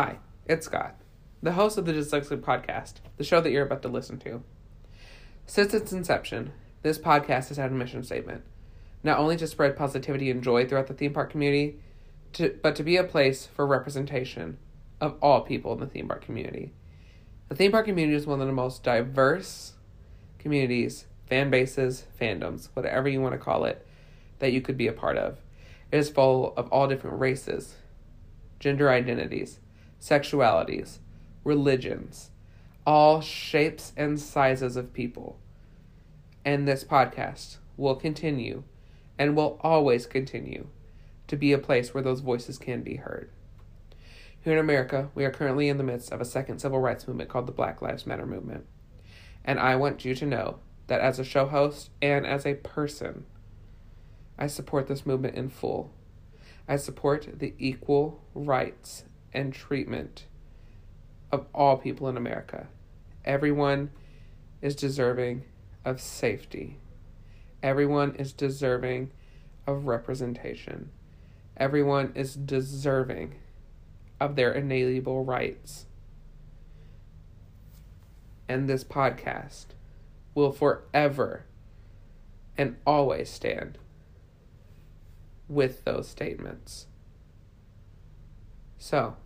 Hi, it's Scott, the host of the Dyslexic Podcast, the show that you're about to listen to. Since its inception, this podcast has had a mission statement not only to spread positivity and joy throughout the theme park community, to, but to be a place for representation of all people in the theme park community. The theme park community is one of the most diverse communities, fan bases, fandoms, whatever you want to call it, that you could be a part of. It is full of all different races, gender identities, sexualities, religions, all shapes and sizes of people. And this podcast will continue and will always continue to be a place where those voices can be heard. Here in America, we are currently in the midst of a second civil rights movement called the Black Lives Matter movement. And I want you to know that as a show host and as a person, I support this movement in full. I support the equal rights and treatment of all people in America. Everyone is deserving of safety. Everyone is deserving of representation. Everyone is deserving of their inalienable rights. And this podcast will forever and always stand with those statements. So,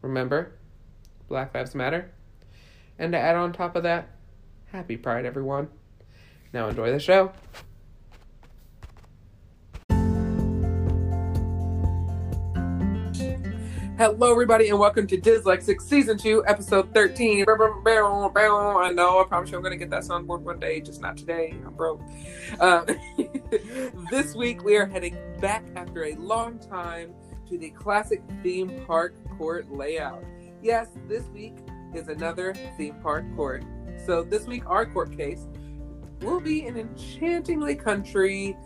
remember, Black Lives Matter. And to add on top of that, happy Pride, everyone. Now enjoy the show. Hello, everybody, and welcome to Dyslexic Season 2, Episode 13. I know, I promise you I'm going to get that soundboard one day, just not today. I'm broke. Uh, this week, we are heading back after a long time to the classic theme park court layout. Yes, this week is another theme park court. So, this week, our court case will be an enchantingly country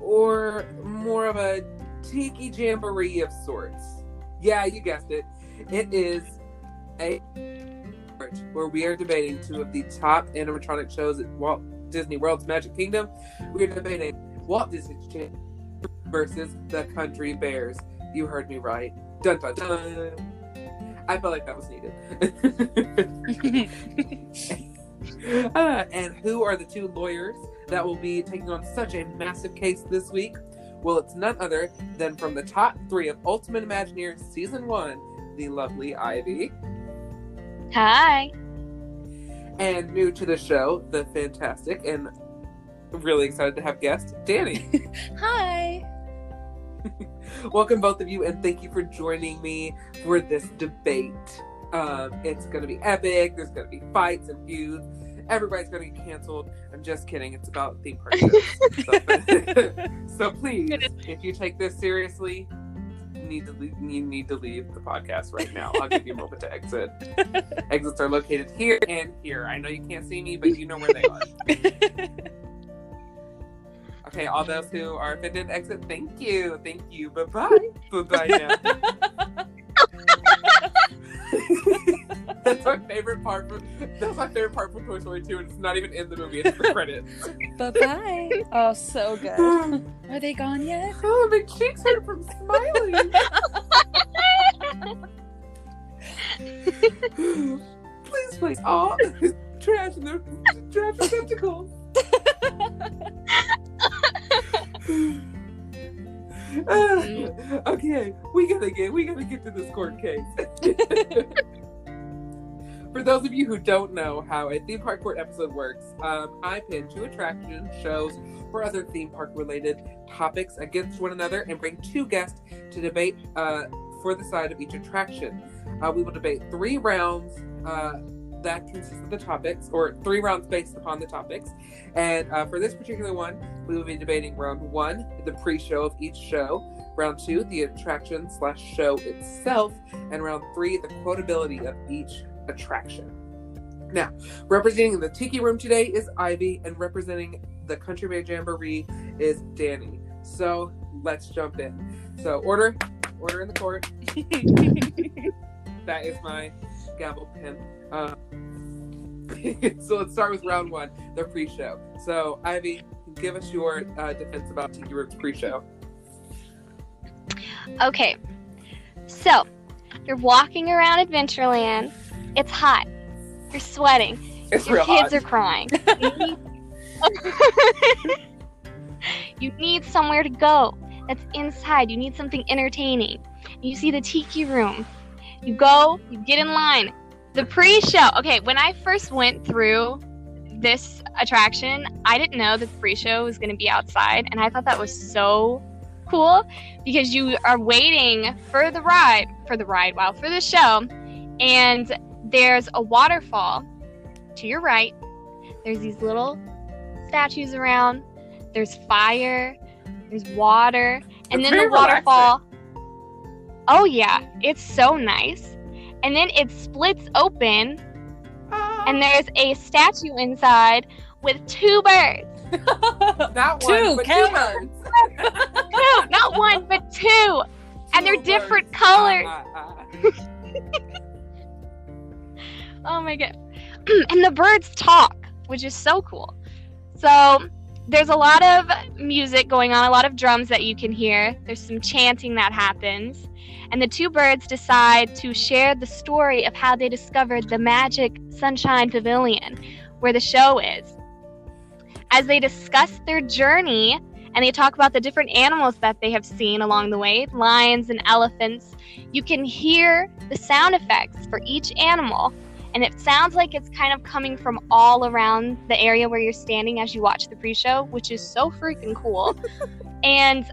or more of a tiki jamboree of sorts. Yeah, you guessed it. It is a court where we are debating two of the top animatronic shows at Walt Disney World's Magic Kingdom. We are debating Walt Disney versus the Country Bears. You heard me right. Dun dun dun. I felt like that was needed. uh, and who are the two lawyers that will be taking on such a massive case this week? Well, it's none other than from the top three of Ultimate Imagineer Season 1, the lovely Ivy. Hi. And new to the show, the fantastic and really excited to have guest, Danny. Hi. Welcome, both of you, and thank you for joining me for this debate. Um, it's going to be epic. There's going to be fights and feuds. Everybody's going to get canceled. I'm just kidding. It's about theme park so, so please, if you take this seriously, you need to leave, you need to leave the podcast right now. I'll give you a moment to exit. Exits are located here and here. I know you can't see me, but you know where they are. Okay, all those who are offended, exit. Thank you, thank you. Bye bye. bye bye now. that's my favorite part. From, that's my favorite part from Toy Story 2, and it's not even in the movie. It's the credits. bye bye. Oh, so good. Are they gone yet? Oh, my cheeks hurt from smiling. please, please. Oh, trash in the trash receptacles. Get we gotta get to this court case. For those of you who don't know how a theme park court episode works, um, I pin two attraction shows or other theme park related topics against one another and bring two guests to debate uh, for the side of each attraction. Uh, we will debate three rounds uh, that consist of the topics, or three rounds based upon the topics. And uh, for this particular one, we will be debating round one, the pre-show of each show. Round two, the attraction slash show itself, and round three, the quotability of each attraction. Now, representing the Tiki Room today is Ivy, and representing the Country Bear Jamboree is Danny. So let's jump in. So order, order in the court. that is my gavel pin. Uh, so let's start with round one, the pre-show. So Ivy, give us your uh, defense about Tiki Room's pre-show. Okay, so You're walking around Adventureland. It's hot. You're sweating. It's Your kids hot. are crying. You need, you need somewhere to go that's inside. You need something entertaining. You see the tiki room. You go, you get in line. The pre show. Okay, when I first went through this attraction, I didn't know that the pre show was going to be outside. And I thought that was so cool because you are waiting for the ride, for the ride, wow, for the show. And there's a waterfall to your right. There's these little statues around. There's fire. There's water. And It's then the waterfall. Oh, yeah. It's so nice. And then it splits open, Ah. and there's a statue inside with two birds. Not Two, one, but two. Two, not one, but two. And they're Two different colors. Ah, ah. Oh my god. and the birds talk, which is so cool. So there's a lot of music going on, a lot of drums that you can hear. There's some chanting that happens. And the two birds decide to share the story of how they discovered the magic Sunshine Pavilion, where the show is. As they discuss their journey and they talk about the different animals that they have seen along the way lions and elephants you can hear the sound effects for each animal and it sounds like it's kind of coming from all around the area where you're standing as you watch the pre-show, which is so freaking cool. and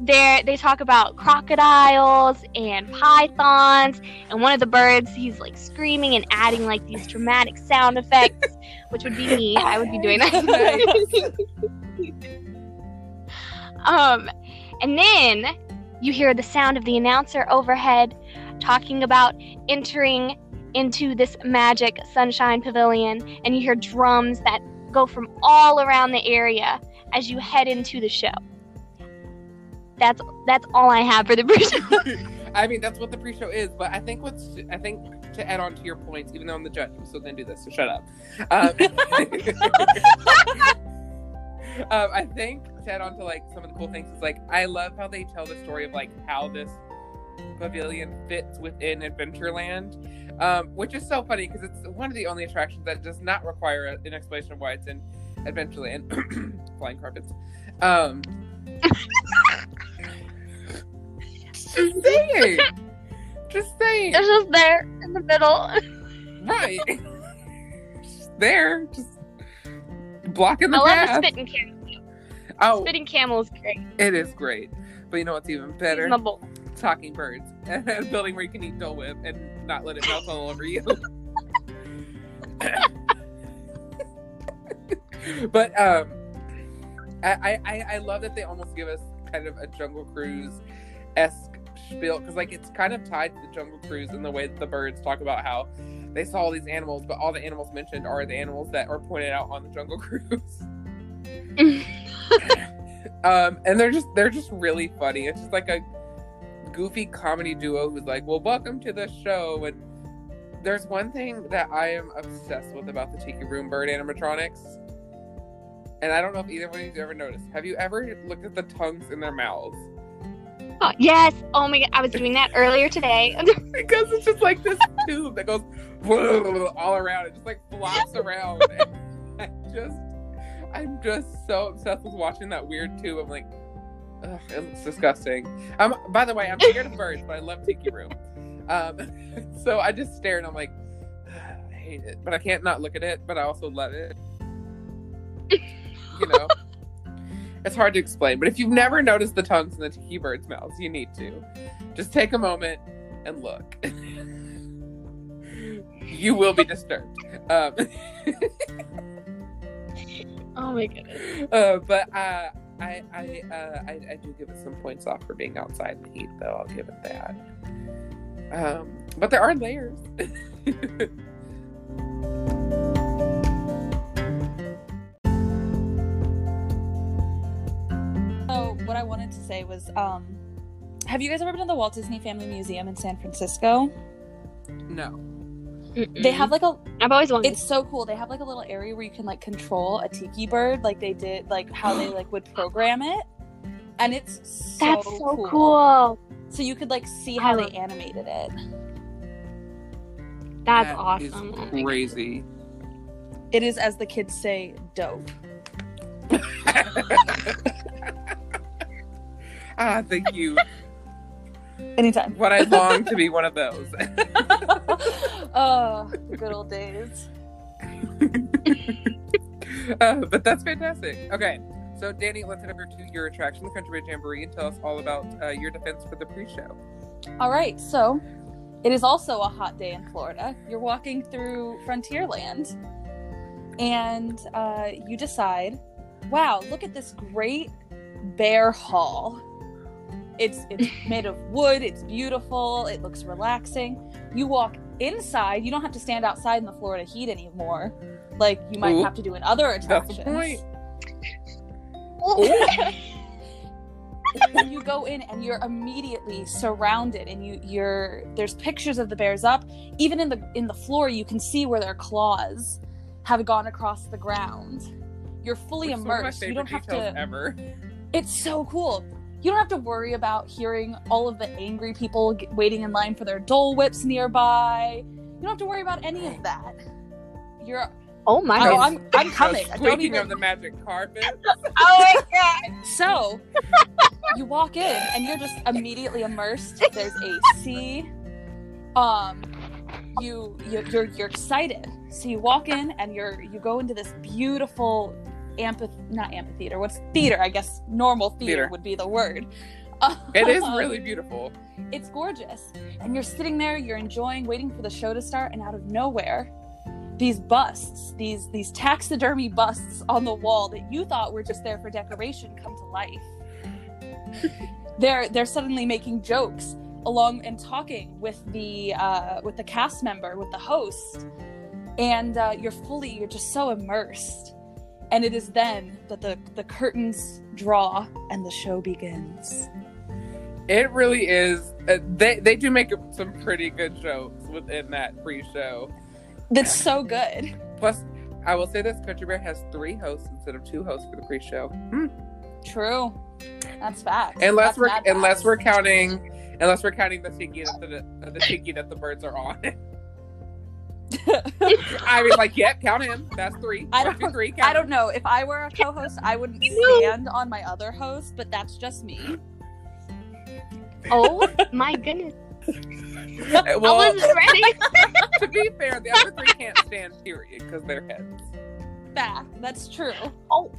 there they talk about crocodiles and pythons and one of the birds he's like screaming and adding like these dramatic sound effects which would be me. I would be doing that. Um and then you hear the sound of the announcer overhead talking about entering into this magic sunshine pavilion and you hear drums that go from all around the area as you head into the show that's that's all i have for the pre-show I mean, that's what the pre-show is. But I think what's I think to add on to your points, even though I'm the judge, I'm still gonna do this. So shut up. Um, um, I think to add on to like some of the cool things is like I love how they tell the story of like how this pavilion fits within Adventureland, um, which is so funny because it's one of the only attractions that does not require a- an explanation of why it's in Adventureland. Flying carpets. Just saying. Just saying. it's just there in the middle Right. Just there, just blocking the i love the spitting camel oh, spitting camel is great it is great. But you know what's even better? Talking birds and a building where you can eat Dole Whip and not let it melt all over you. but um, I, I I love that they almost give us kind of a Jungle Cruise esque spiel because like it's kind of tied to the Jungle Cruise and the way that the birds talk about how they saw all these animals, but all the animals mentioned are the animals that are pointed out on the Jungle Cruise. um, and they're just they're just really funny. It's just like a goofy comedy duo who's like, "Well, welcome to the show." And there's one thing that I am obsessed with about the Tiki Room bird animatronics, and I don't know if either one of you've ever noticed. Have you ever looked at the tongues in their mouths? Oh, yes oh my god i was doing that earlier today because it's just like this tube that goes all around. It just like flops around. And I just, I'm just so obsessed with watching that weird tube. I'm like, ugh, it's disgusting. Um, by the way, I'm scared of birds, but I love Tiki Room. Um, so I just stare and I'm like, I hate it, but I can't not look at it. But I also love it. You know. It's hard to explain, but if you've never noticed the tongues in the tiki birds' mouths, you need to. Just take a moment and look. you will be disturbed. Um, oh my goodness uh, but uh, I, I, uh, I, I do give it some points off for being outside in the heat, though. I'll give it that. Um, but there are layers. Say was, um, have you guys ever been to the Walt Disney Family Museum in San Francisco? no. They have like a i've always wanted it's so cool. They have like a little area where you can like control a tiki bird, like they did, like how they like would program it, and it's so that's so cool, So you could like see how they animated it. That's That awesome. is my God. crazy. It is, as the kids say, dope. ah, thank you. Anytime. What I long to be one of those. oh, good old days. uh, but that's fantastic. Okay, so Danny, let's head over to your attraction, the Country Bear Jamboree, and tell us all about uh, your defense for the pre-show. All right, so it is also a hot day in Florida. You're walking through Frontierland, and uh, you decide, "Wow, look at this great bear hall. It's it's made of wood. It's beautiful. It looks relaxing. You walk inside. You don't have to stand outside in the Florida heat anymore, like you might Ooh. have to do in other That's attractions." point. and you go in and you're immediately surrounded and you you're there's pictures of the bears up even in the in the floor you can see where their claws have gone across the ground you're fully Which is one of my immersed you don't have to ever. it's so cool you don't have to worry about hearing all of the angry people g- waiting in line for their dole whips nearby you don't have to worry about any of that you're oh my oh, god. I'm, I'm coming The I don't even of the magic carpet. Oh my god. So you walk in and you're just immediately immersed. There's AC. Um, you, you you're you're excited. So you walk in and you're you go into this beautiful amphi not amphitheater. What's theater? I guess normal theater, Theater. would be the word. It is Um, really beautiful. it's gorgeous. And you're sitting there, you're enjoying, waiting for the show to start, and out of nowhere, these busts, these these taxidermy busts on the wall that you thought were just there for decoration come to life. they're they're suddenly making jokes along and talking with the uh, with the cast member, with the host, and uh, you're fully you're just so immersed. And it is then that the the curtains draw and the show begins. It really is. Uh, they they do make some pretty good jokes within that pre-show. That's so good. Plus, I will say this: Country Bear has three hosts instead of two hosts for the pre-show. Hmm. True. That's fact. Unless That's we're unless facts. we're counting unless we're counting the tiki that the, the tiki that the birds are on. I was like, yep, count him. That's three. I don't- three, count I don't him. know. If I were a co-host, I wouldn't stand on my other host, but that's just me. Oh my goodness. Uh, well, I wasn't ready. to be fair, the other three can't stand period because they're heads. Fact. That's true. Oh.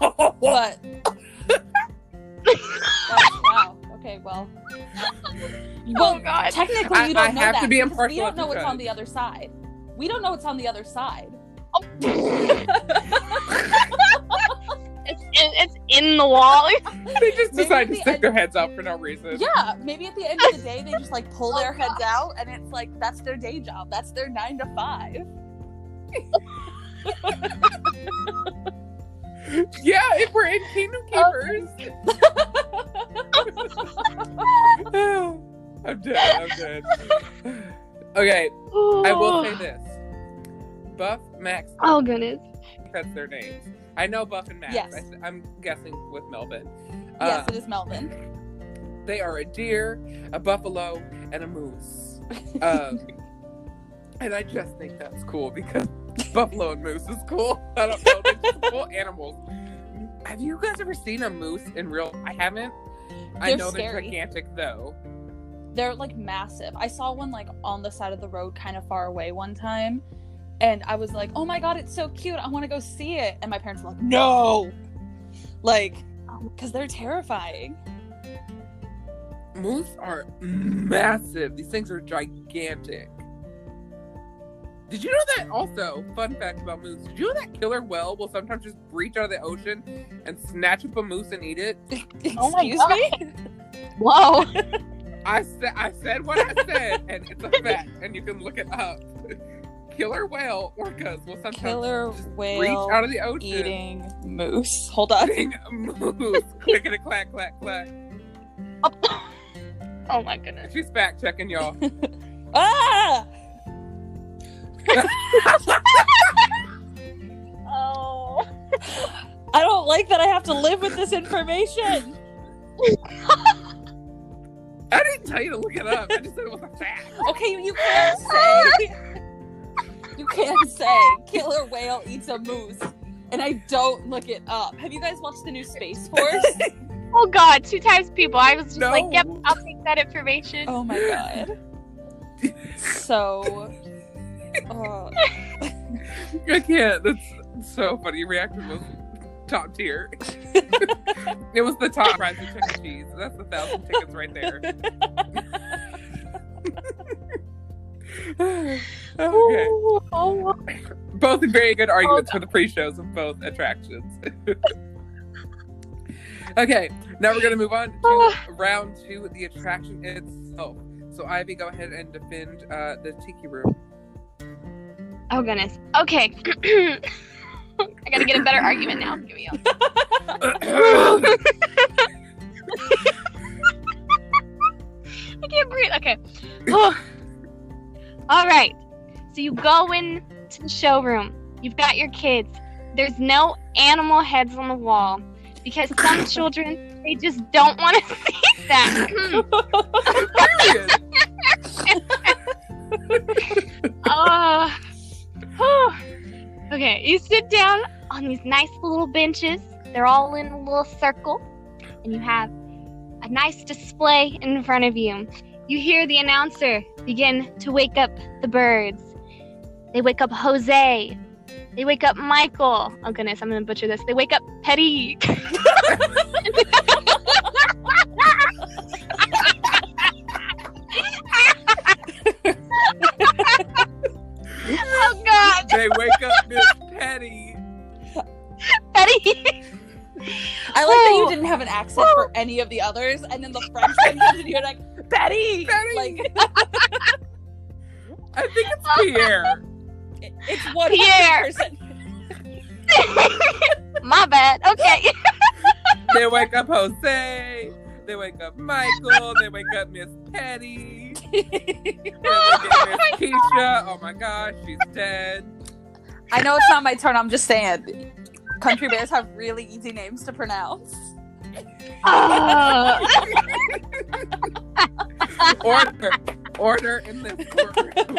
But that's, wow. Okay. Well. Oh, well, Oh god. technically, you don't I know have that to be impartial We don't know what's on the other side. We don't know what's on the other side. It's in, it's in the wall. they just decide at to the stick end- their heads out for no reason. Yeah, maybe at the end of the day, they just like pull Oh, their heads out, and it's like that's their day job. That's their nine to five. Yeah, if we're in Kingdom Keepers. I'm dead. I'm dead. Okay, I will say this. Buff, Max, Oh goodness. that's their names. I know Buff and Max. Yes. I, am guessing with Melvin. yes, Uh, it is Melvin. they are a deer, a buffalo, and a moose. Um, and I just think that's cool because buffalo and moose is cool. I don't know, they're just cool animals. Have you guys ever seen a moose in real? I haven't. I They're know scary. they're gigantic though. They're like massive. I saw one like on the side of the road, kind of far away one time, and I was like, "Oh my god, it's so cute! I want to go see it." And my parents were like, "No," like, because they're terrifying. Moose are massive. These things are gigantic. Did you know that also? Fun fact about moose. Did you know that killer whale will sometimes just breach out of the ocean and snatch up a moose and eat it? Oh my Excuse God. me. Whoa. I said I said what I said, and it's a fact, and you can look it up. Killer whale orcas will sometimes Killer whale breach out of the ocean. eating moose. Hold on. Eating moose. Clickety clack clack clack. Oh my goodness. She's fact checking y'all. Ah! Oh. I don't like that I have to live with this information. I didn't tell you to look it up. I just said it was a fact. Okay, you can't say. You can't say killer whale eats a moose, and I don't look it up. Have you guys watched the new Space Force? Oh God, two times people. I was just No. like, yep, I'll take that information. oh my god. So. Uh, I can't. That's so funny. Your reaction was top tier. it was the top prize of Chuck E. Cheese. That's a thousand tickets right there. okay. Ooh, oh, Both very good arguments for the pre-shows of both attractions. okay, now we're gonna move on to round two, the attraction itself. So Ivy, go ahead and defend uh, the tiki room. oh goodness. Okay. I gotta get a better argument now. Give me. I can't breathe. Okay. All right. So you go in to the showroom. You've got your kids. There's no animal heads on the wall because some children they just don't want to see that. Uh, whew. okay, you sit down on these nice little benches. They're all in a little circle, and you have a nice display in front of you. You hear the announcer begin to wake up the birds. They wake up Jose. They wake up Michael. Oh goodness, I'm gonna butcher this. They wake up Petty. oh God, they wake up Miss Petty. Petty. I like that you oh. didn't have an accent for oh. any of the others, and then the French one comes and you're like, Betty! Betty! Like, I think it's Pierre. it- it's one Pierre. person. My bad. Okay. they wake up Jose. They wake up Michael. They wake up Miss Petty. And they get oh Miss Keisha. Oh my gosh, she's dead. I know it's not my turn, I'm just saying. Country bears have really easy names to pronounce. Oh. Order, order in this courtroom.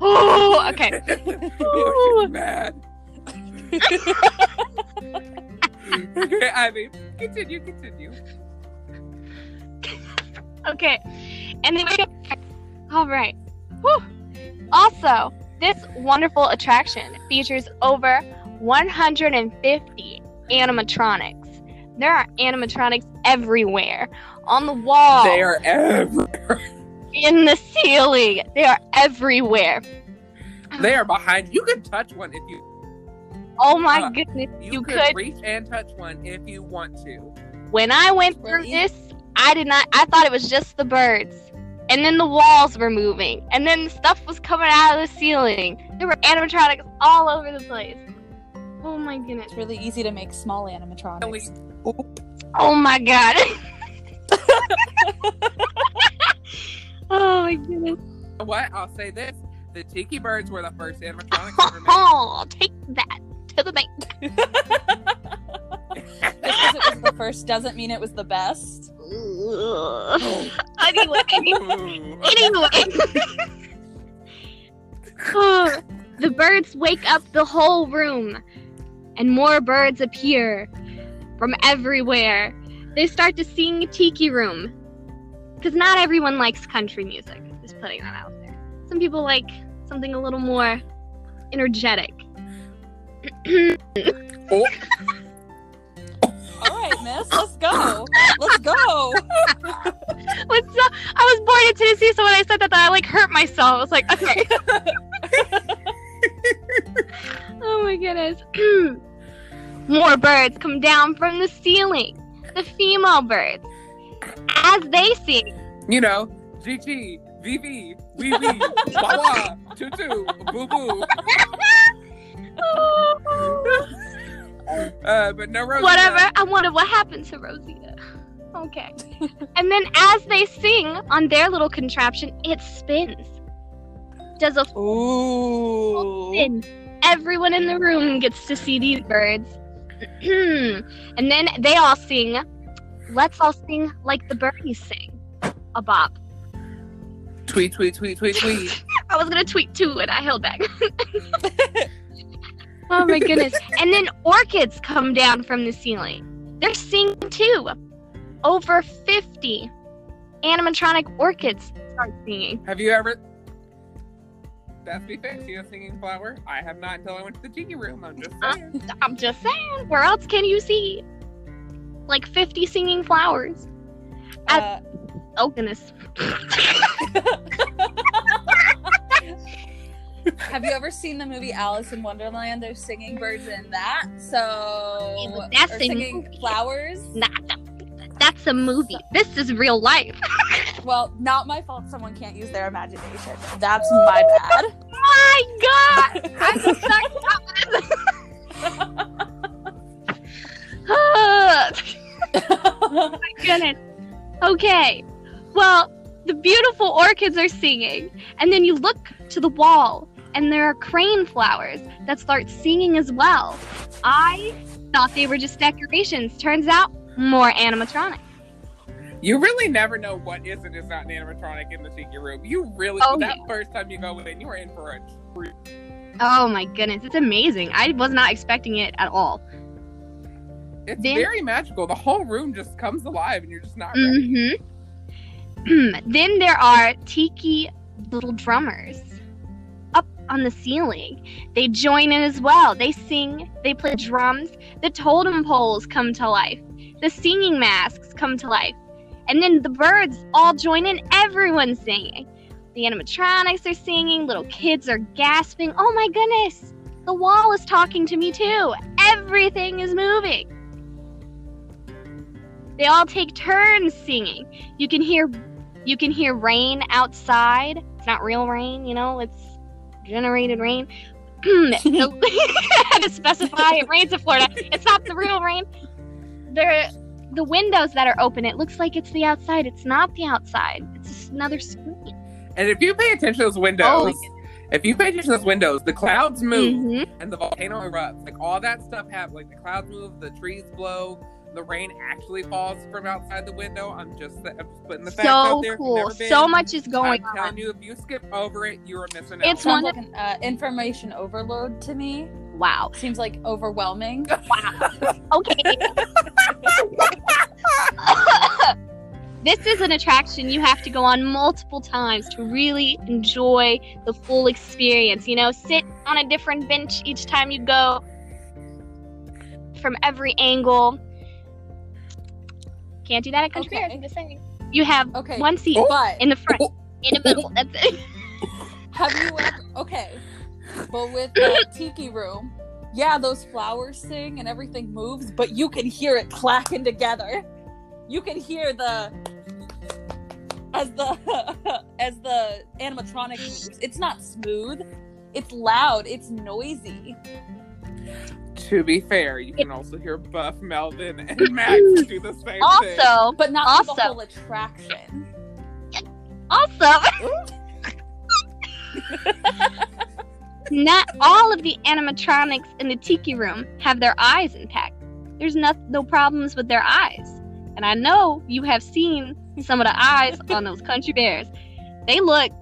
oh, okay. oh, she's oh. mad. okay, Ivy, continue, continue. Okay. And then we All right. Whew. Also, this wonderful attraction features over 150 animatronics. There are animatronics everywhere. On the wall, They are everywhere. in the ceiling. They are everywhere. They are behind. You can touch one if you. Oh my Uh, goodness. You, You could, could- reach and touch one if you want to. When I went through this, I did not. I thought it was just the birds, and then the walls were moving, and then stuff was coming out of the ceiling. There were animatronics all over the place. Oh my goodness! It's really easy to make small animatronics. Oh my god! oh my goodness! What? I'll say this: the Tiki Birds were the first animatronics ever made. Oh, take that to the bank. Just because it was the first doesn't mean it was the best. anyway, anyway. Oh, the birds wake up the whole room, and more birds appear from everywhere. They start to sing Tiki Room. Because not everyone likes country music. Just putting that out there. Some people like something a little more energetic. Oh, All right, miss, let's go. Let's go. What's up? I was born in Tennessee, so when I said that, I like hurt myself. I was like, okay. oh my goodness. More birds come down from the ceiling. The female birds. As they sing, you know, GG, VV, wah wah, tutu, boo boo. Uh, but no Rosita. whatever. I wonder what happened to Rosita. Okay. and then as they sing on their little contraption, it spins. Does a Ooh. spin. Everyone in the room gets to see these birds. and then they all sing let's all sing like the birdies sing. A bop. Tweet, tweet, tweet, tweet, tweet. I was gonna tweet too, and I held back. oh my goodness! And then orchids come down from the ceiling. They're singing too. Over fifty animatronic orchids start singing. Have you ever? That's be fair. See a singing flower? I have not until I went to the tiki room. I'm just Uh, saying. I'm just saying. Where else can you see like fifty singing flowers? Uh, Oh goodness. have you ever seen the movie Alice in Wonderland? There's singing birds in that. So Yeah, but that's or singing movie. flowers. Nah, that's a movie. This is real life. Well, not my fault. Someone can't use their imagination. That's my bad. my god! I'm so sorry about this. my goodness. Okay. Well, the beautiful orchids are singing, and then you look to the wall, and there are crane flowers that start singing as well. I thought they were just decorations. Turns out, more animatronic. You really never know what is and is not an animatronic in the tiki room. You really Oh, that yeah. first time you go in, you are in for a treat. Oh my goodness, it's amazing. I was not expecting it at all. It's Then- very magical. The whole room just comes alive, and you're just not. Mm-hmm. then there are tiki little drummers up on the ceiling. They join in as well. They sing, they play drums. The totem poles come to life. The singing masks come to life. And then the birds all join in. Everyone's singing. The animatronics are singing. Little kids are gasping. Oh my goodness! The wall is talking to me too. Everything is moving. They all take turns singing. You can hear you can hear rain outside. It's not real rain, you know, it's generated rain. I had to specify it rains in Florida. It's not the real rain. There the windows that are open, it looks like it's the outside. It's not the outside. It's just another screen. And if you pay attention to those windows, Oh if you pay attention to those windows, the clouds move Mhm. and the volcano erupts. Like all that stuff happens. Like the clouds move, the trees blow, the rain actually falls from outside the window. I'm just, I'm just putting the facts out So there. If you've cool. So much is going on. I'm telling you, if you skip over it, you are missing out. It's Sounds one like an uh, information overload to me. Wow. Seems like overwhelming. Wow. okay. this is an attraction you have to go on multiple times to really enjoy the full experience. You know, sit on a different bench each time you go from every angle. Can't do that at Country Okay. Saying. You have Okay, one seat but in the front, in the middle. That's it. have you ever? Okay, but with the tiki room, yeah, those flowers sing and everything moves, but you can hear it clacking together. You can hear the as the as the animatronic moves. It's not smooth. It's loud. It's noisy. To be fair, you can also hear Buff, Melvin, and Max do the same thing. Also, But not through the whole attraction. also, not all of the animatronics in the tiki room have their eyes intact. There's no, no problems with their eyes. And I know you have seen some of the eyes on those country bears. They look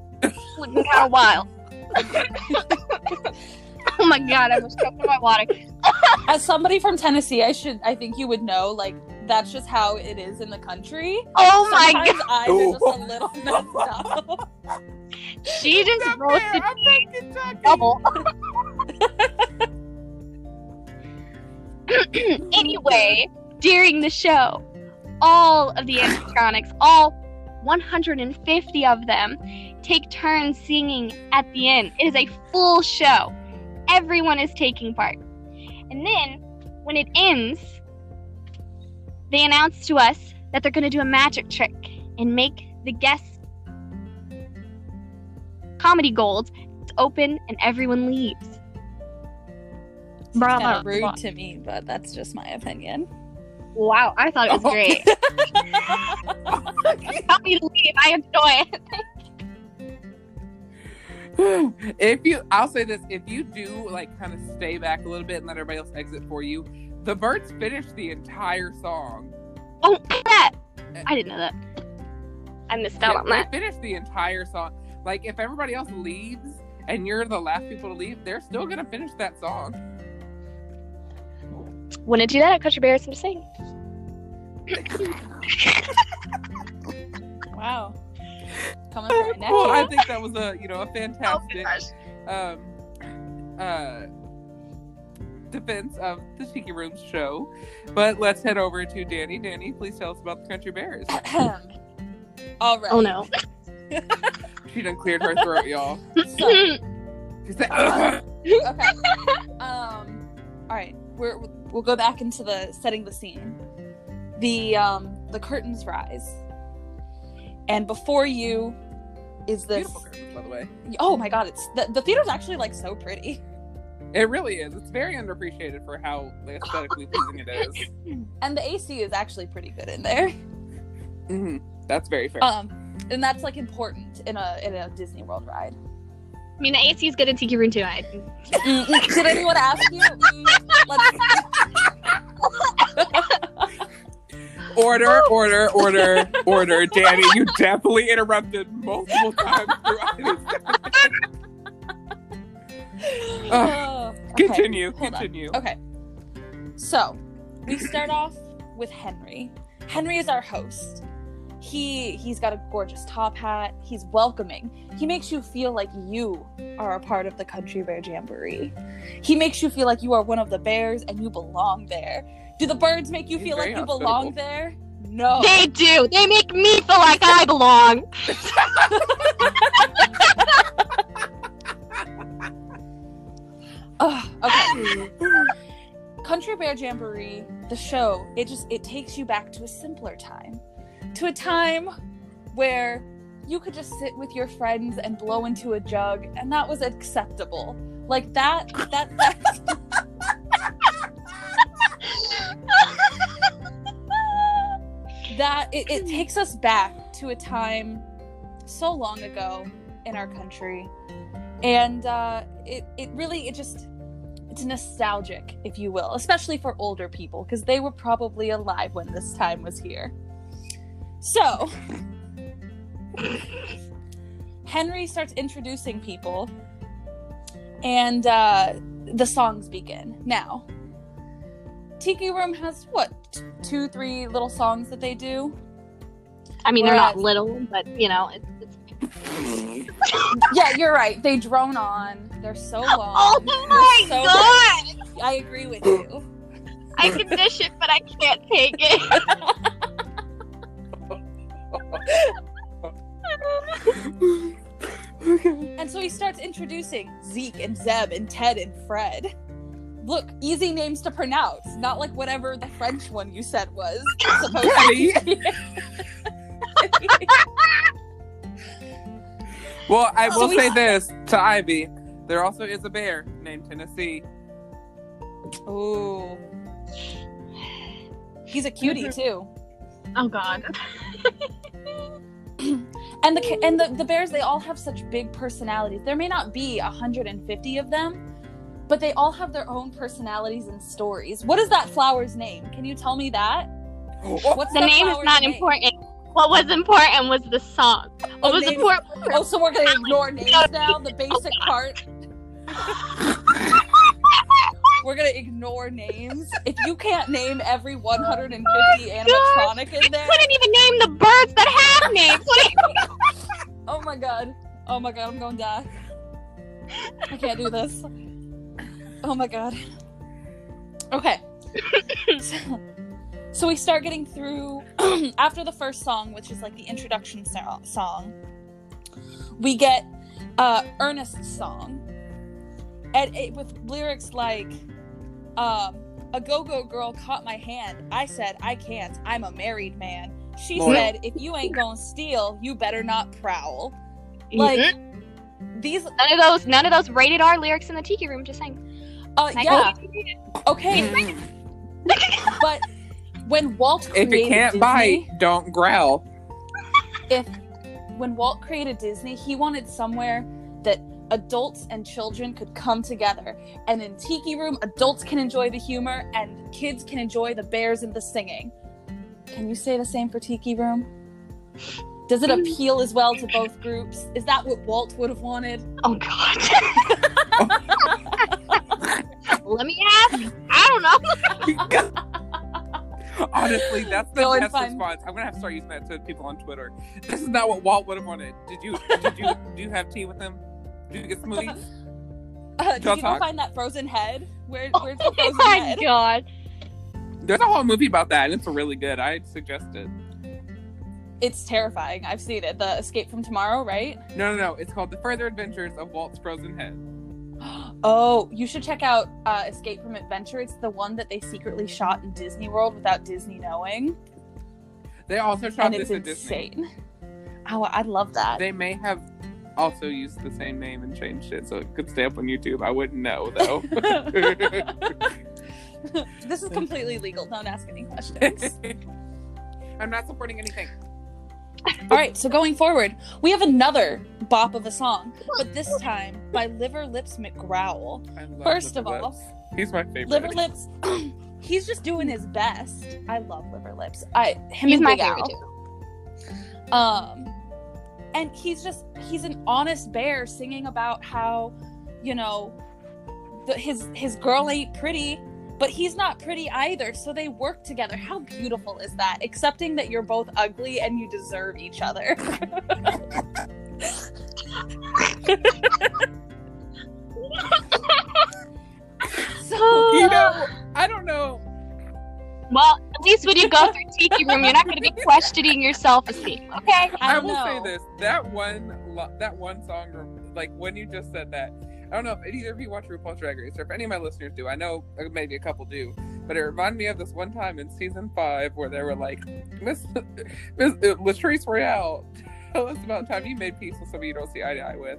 looking kind of wild. oh my god, I was choking my water. As somebody from Tennessee, I should I think you would know like that's just how it is in the country. Oh my god, eyes are just a little messed up. she just Not fair, roasted me double. anyway, during the show, all of the animatronics, all 150 of them, take turns singing at the end. It is a full show. Everyone is taking part. And then, when it ends, they announce to us that they're going to do a magic trick and make the guest comedy gold open and everyone leaves. It's kind of rude to me, but that's just my opinion. Wow, I thought it was great. Tell me to leave. I enjoy it. if you i'll say this if you do like kind of stay back a little bit and let everybody else exit for you the birds finished the entire song Oh, that! I didn't know that. I missed out Yeah, on they that. finish the entire song. Like if everybody else leaves and you're the last people to leave, they're still gonna finish that song. Wouldn't do that at Country Bears. I'm just saying. Wow. Coming for our well, I think that was a you know a Oh, fantastic um uh defense of the Tiki Rooms show. But let's head over to Danny. Danny, please tell us about the Country Bears. All right. Oh no. She done cleared her throat, y'all. So, She said, okay. Um. All right. We're we'll go back into the setting the scene. The um the curtains rise, and before you is this. Beautiful curtains, by the way. Oh my god! It's the the theater's actually like so pretty, It really is. It's very underappreciated for how aesthetically pleasing it is. and the AC is actually pretty good in there. hmm That's very fair. Um, and that's like important in a in a Disney World ride. I mean, the AC is good in Tiki Room too. I, Did anyone ask you? Let's- Order, order, order, order. Danny, you definitely interrupted multiple times throughout this. Oh, okay. Continue, hold on. continue. Okay. So, we start off with Henry. Henry is our host. He he's got a gorgeous top hat. He's welcoming. He makes you feel like you are a part of the Country Bear Jamboree. He makes you feel like you are one of the bears and you belong there. Do the birds make you He's feel like very you belong there? No. They do. They make me feel like I belong. Ugh, okay. Country Bear Jamboree, the show, it just it takes you back to a simpler time. To a time where you could just sit with your friends and blow into a jug and that was acceptable. Like that that that that it, it takes us back to a time so long ago in our country and uh, it it really it just it's nostalgic, if you will, especially for older people because they were probably alive when this time was here. So Henry starts introducing people, and uh, the songs begin. Now, Tiki Room has what two, three little songs that they do. I mean, they're not little, but you know, Yeah, you're right. They drone on. They're so oh long. Oh my so god! I agree with you. I can dish it, but I can't take it. And so he starts introducing Zeke and Zeb and Ted and Fred. Look, easy names to pronounce, not like whatever the French one you said was supposed Teddy. to be. Well, I So will we- say this to Ivy. There also is a bear named Tennessee. Ooh. He's a cutie mm-hmm. too. oh god. And the and the, the bears they all have such big personalities. There may not be 150 of them, but they all have their own personalities and stories. What is that flower's name? Can you tell me that? What's The that name is not name? important. What was important was the song. What Oh, was important? Oh, so we're gonna ignore names now. The basic oh, part. We're gonna ignore names. If you can't name every 150 animatronic in there, I couldn't even name the birds that have names. Oh my god, oh my god, I'm gonna die. I can't do this. Oh my god. Okay. so, so we start getting through after the first song, which is like the introduction so- song. We get uh Ernest's song, and it, with lyrics like, um, "A go-go girl caught my hand. I said I can't. I'm a married man." She Lord. said, "If you ain't gonna steal, you better not prowl." Like Mhm. these, none of those, none of those rated R lyrics in the tiki room. Just saying. uh, yeah, okay, but when Walt If created it can't Disney, bite, don't growl. if when Walt created Disney, he wanted somewhere that adults and children could come together. And in Tiki Room, adults can enjoy the humor and kids can enjoy the bears and the singing. Can you say the same for Tiki Room? Does it appeal as well to both groups? Is that what Walt would have wanted? Oh god. Let me ask. I don't know. Honestly, that's the Go best find- response. I'm gonna have to start using that to people on Twitter. This is not what Walt would have wanted. Did you? Did you? do you have tea with him? Did you get smoothies? Uh, did Y'all you go talk? find that frozen head? Where, where's the Oh frozen my head? god. There's a whole movie about that, and it's really good. I suggest it. It's terrifying. I've seen it. The Escape from Tomorrow, right? No, no, no. It's called The Further Adventures of Walt's Frozen Head. Oh, you should check out uh, Escape from Adventure. It's the one that they secretly shot in Disney World without Disney knowing, They also shot and this it's at Disney. insane. Oh, I love that. They may have also used the same name and changed it so it could stay up on YouTube. I wouldn't know though. this is completely legal. Don't ask any questions. I'm not supporting anything. All right, so going forward, we have another bop of a song, but this time by Liver Lips McGrowl. I love First Liver of all, Lips. he's my favorite. Liver Lips, he's just doing his best. I love Liver Lips. I him He's and my Big favorite Al. too. Um, and he's just he's an honest bear singing about how, you know, the, his his girl ain't pretty, but he's not pretty either. So they work together. How beautiful is that? Accepting that you're both ugly and you deserve each other. so You know, I don't know. Well, at least when you go through Tiki Room, you're not going to be questioning your self-esteem. Okay. I, I, will know. say this: that one, lo- that one song, like when you just said that. I don't know if either of you watch RuPaul's Drag Race or if any of my listeners do. I know uh, maybe a couple do, but it reminded me of this one time in season five where they were like, "Miss, Miss uh, Latrice Royale, tell us about time you made peace with somebody you don't see eye to eye with."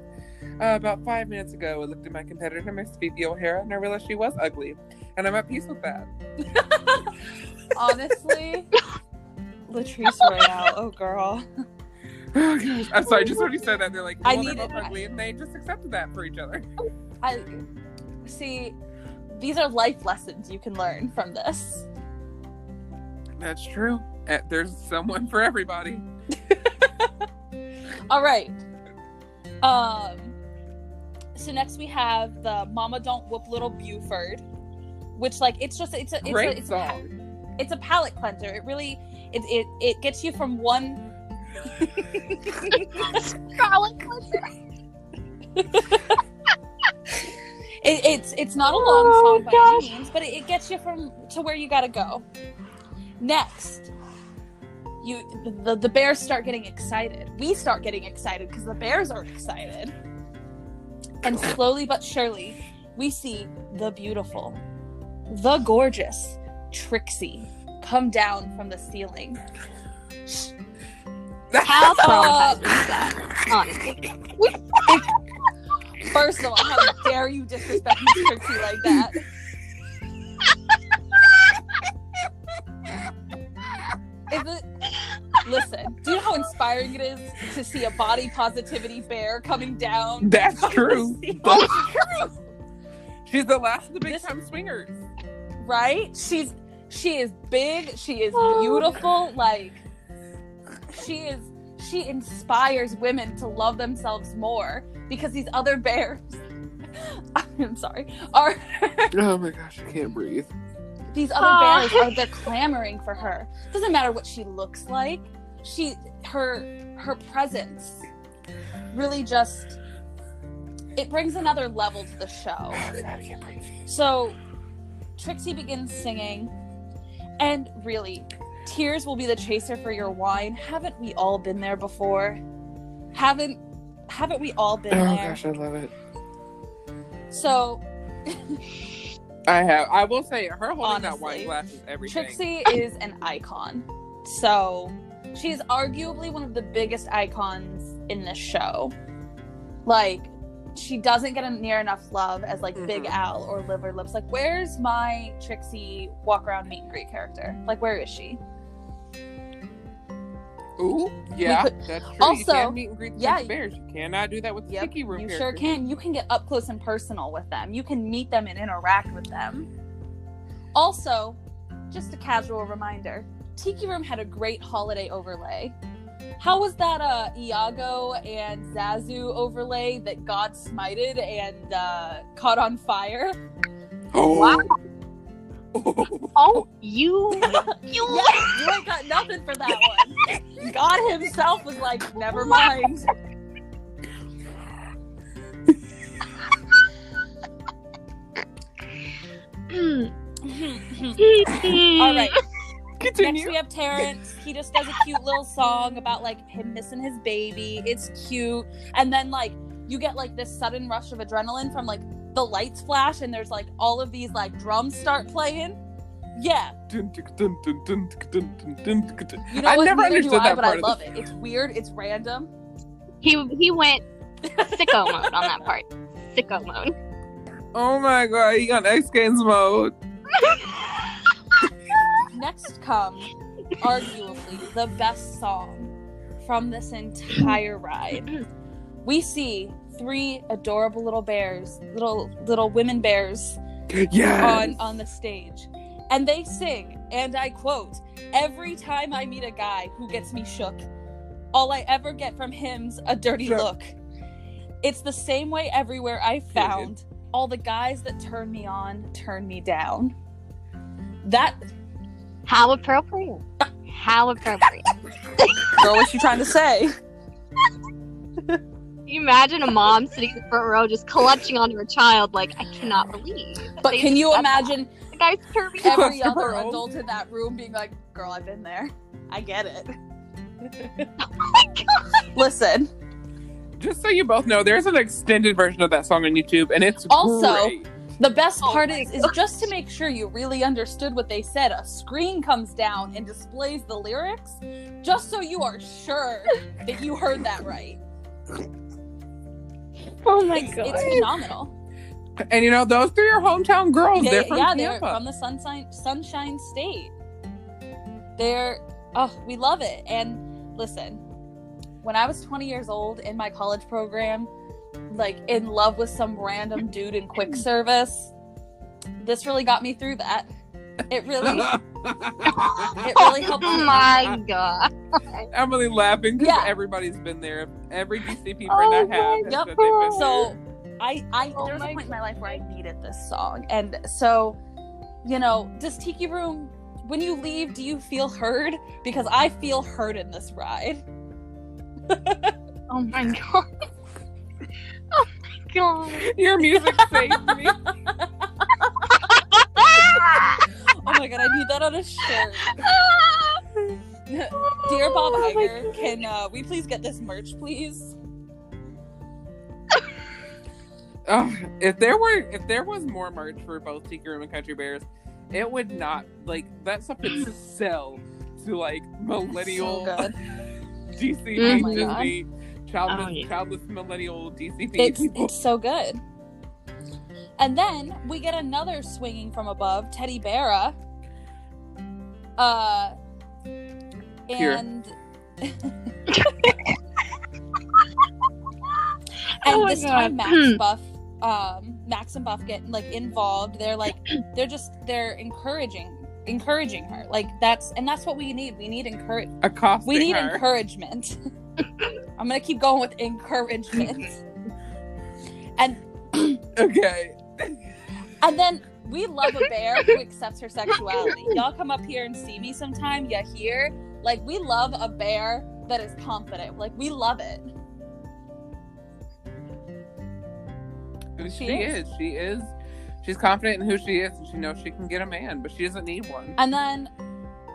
Uh, about five minutes ago, I looked at my competitor, Miss Phi Phi O'Hara, and I realized she was ugly, and I'm at peace with that. Honestly, Latrice Royale. Oh, girl. Oh gosh, I'm sorry. I just when you said that, they're like, I "Well, they're needed- both ugly," and they just accepted that for each other. I see. These are life lessons you can learn from this. That's true. Uh, There's someone for everybody. All right. Um. So next we have the "Mama Don't Whoop Little Buford," which like it's just it's a it's Great a, it's a song. it's a palate cleanser. It really it it, it gets you from one. It, it's it's not a long Oh, song by gosh. any means, but it, it gets you from to where you gotta go. Next, you the the bears start getting excited. We start getting excited because the bears are excited, and slowly but surely, we see the beautiful, the gorgeous Trixie come down from the ceiling. How traumatizing is that? Honestly. First of all, how dare you disrespect Miss Trixie like that? Is it? Listen, do you know how inspiring it is to see a body positivity bear coming down? That's true. That's true. She's the last of the big This- time swingers. right? She's she is big, she is Oh. beautiful, like she is she inspires women to love themselves more because these other bears I'm sorry. Are Oh my gosh, I can't breathe. these other Aw. bears are they're clamoring for her. Doesn't matter what she looks like. She her her presence really just it brings another level to the show. I can't breathe. So Trixie begins singing, and really, tears will be the chaser for your wine. Haven't we all been there before? Haven't haven't we all been there? Oh there? gosh, I love it. So I have. I will say, her holding that wine glass is everything. Trixie is an icon. So she's arguably one of the biggest icons in this show. Like, she doesn't get a near enough love as like Big Mhm. Al or Liver Lips. Like, where's my Trixie walk around meet and greet character? Like, where is she? Ooh, yeah, could- that's true. Also- you can meet and greet the yeah, bears. You cannot do that with the Yep, sticky room. you sure can. You can get up close and personal with them. You can meet them and interact with them. Also, just a casual reminder Tiki Room had a great holiday overlay. How was that uh Iago and Zazu overlay that God smited and uh, caught on fire? Wow. Oh, you, you. Yeah, you ain't got nothing for that one. God himself was like, never mind. All right. Next we have Terrence. He just does a cute little song about like him missing his baby. It's cute. And then like you get like this sudden rush of adrenaline from like the lights flash and there's like all of these like drums start playing. Yeah. You know I never understood I, that but I love it. It's weird. It's random. He he went sicko mode on that part. Sicko mode. Oh my god, he got X Games mode. Next comes arguably the best song from this entire ride. We see three adorable little bears, little little women bears Yeah. on on the stage. And they sing, and I quote, every time I meet a guy who gets me shook, all I ever get from him's a dirty Sure. look. It's the same way everywhere I found. All the guys that turn me on turn me down. That How appropriate. How appropriate. girl, what's she trying to say? Can you imagine a mom sitting in the front row just clutching onto her child like, I cannot believe. But can you imagine that. The guy's turning every Girl. other adult in that room being like, girl, I've been there. I get it. oh my god. Listen, Just so you both know, there's an extended version of that song on YouTube, and it's Also- great. the best Oh part my is, is just to make sure you really understood what they said, a screen comes down and displays the lyrics, just so you are sure that you heard that right. Oh my It's, it's phenomenal. And you know, those three are hometown girls. They- they're from yeah, they're from the Sunshine Sunshine State. They're oh, we love it. And listen, when I was 20 years old in my college program, like in love with some random dude in quick service, this really got me through that. It really it really helped Oh me. my god. Emily laughing because Yeah. everybody's been there. Every DCP friend Oh I my have has Yep. said So I I Oh there was a my point in my life where I needed this song. And so, you know, does Tiki Room when you leave, do you feel heard? Because I feel heard in this ride. Oh my god. Oh my god. Your music saved me. Oh my god, I need that on a shirt. Dear Bob Oh Iger, can uh, we please get this merch, please? Oh, if there were, if there was more merch for both Tiki Room and Country Bears, it would not like that stuff would sell to like millennial So good. Oh. Disney, childless, Oh, yeah. childless millennial DCP It's people. it's so good. And then we get another swinging from above, Teddi Barra. Uh, Here. and Oh and my this time God. Max Buff, um, Max and Buff get like involved. They're like, they're just they're encouraging, encouraging her. Like that's and that's what we need. We need encourage. Accosting We need her. encouragement. I'm gonna keep going with encouragement. and okay. And then we love a bear who accepts her sexuality. Y'all come up here and see me sometime. You hear? Like we love a bear that is confident. Like we love it. She, She is. She is. She's confident in who she is, and she knows she can get a man, but she doesn't need one. And then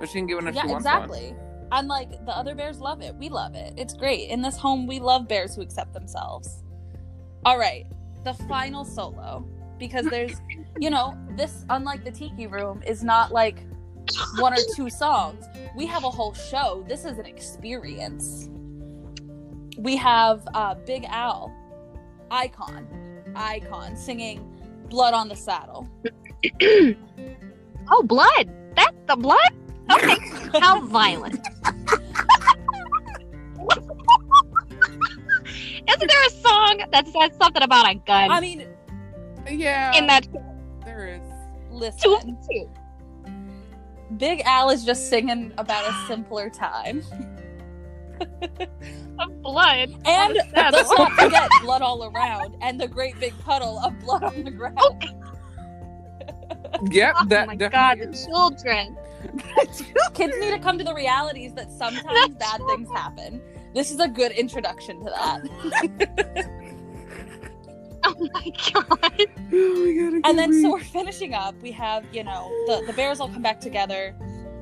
But she can get one if yeah, she wants one. exactly. And like the other bears love it. We love it. It's great. In this home, we love bears who accept themselves. All right, the final solo because there's, you know, this unlike the Tiki Room is not like one or two songs. We have a whole show. This is an experience. We have uh, Big Al, icon, icon, singing "Blood on the Saddle." oh, blood. That's the blood? Okay. How violent. Isn't there a song that says something about a gun I mean, Yeah. in that there is. two, listen. two? Big Al is just singing about a simpler time. Of blood. And let's not forget blood all around and the great big puddle of blood on the ground. Oh, yep, Oh that my god, definitely the is. children. Kids need to come to the realities that sometimes bad things happen. This is a good introduction to that. Oh my god. Oh my god, And then breathe. so we're finishing up. We have, you know, the, the bears all come back together.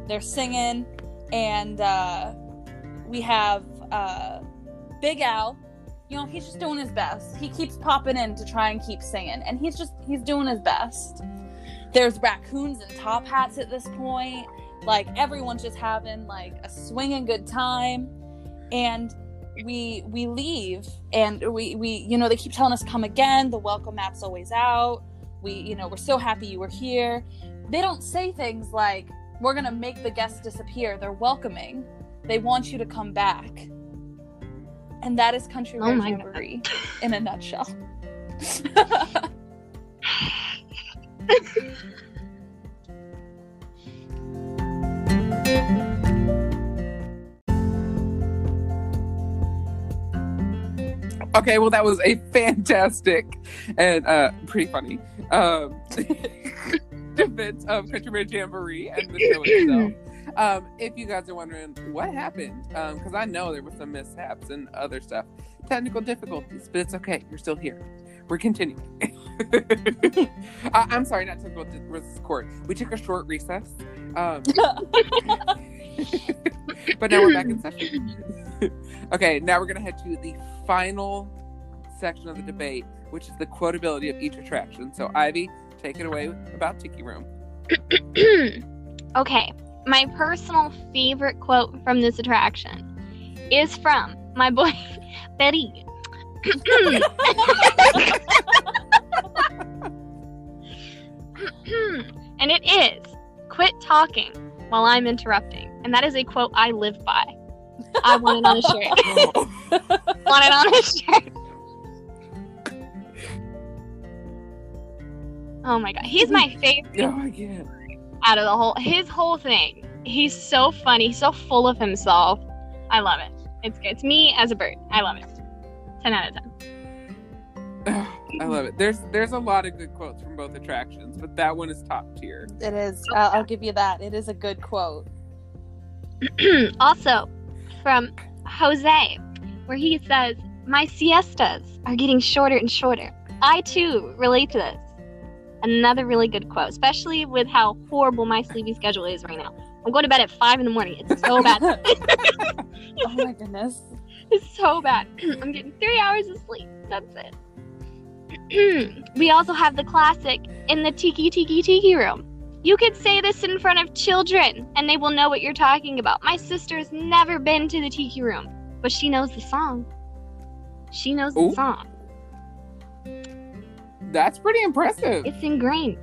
They're singing, and uh, we have uh, Big Al. You know, he's just doing his best. He keeps popping in to try and keep singing, and he's just he's doing his best. There's raccoons and top hats at this point. Like everyone's just having like a swinging good time, and we we leave and we we you know they keep telling us come again the welcome map's always out. We you know we're so happy you were here. They don't say things like we're gonna make the guests disappear. They're welcoming. They want you to come back. And that is country Oh Road God. in a nutshell Okay, well, that was a fantastic and uh, pretty funny um, defense of Country Road Jamboree and the show itself. Um, if you guys are wondering what happened, because I know there were some mishaps and other stuff, technical difficulties, but it's okay. You're still here. We're continuing. I- I'm sorry, not technical dis- court. We took a short recess, um, but now we're back in session. okay, now we're gonna head to the final section of the debate, which is the quotability of each attraction. So, Ivy, take it away about Tiki Room. okay, my personal favorite quote from this attraction is from my boy Betty. and it is quit talking while I'm interrupting. And that is a quote I live by. I want it on a shirt. want it on a shirt. Oh my god. He's my favorite oh, I can't. out of the whole his whole thing. He's so funny, he's so full of himself. I love it. It's good. It's me as a bird. I love it. Ten out of ten. I love it. There's there's a lot of good quotes from both attractions, but that one is top tier. it is oh, I'll, I'll give you that it is a good quote also, from Jose, where he says, My siestas are getting shorter and shorter. I too relate to this. Another really good quote, especially with how horrible my sleepy schedule is right now. I'm going to bed at five in the morning. It's so bad. oh my goodness It's so bad. I'm getting three hours of sleep. That's it. we also have the classic in the Tiki Tiki Tiki room. You could say this in front of children and they will know what you're talking about. My sister's never been to the Tiki room, but she knows the song. She knows the Ooh. song. That's pretty impressive. It's ingrained.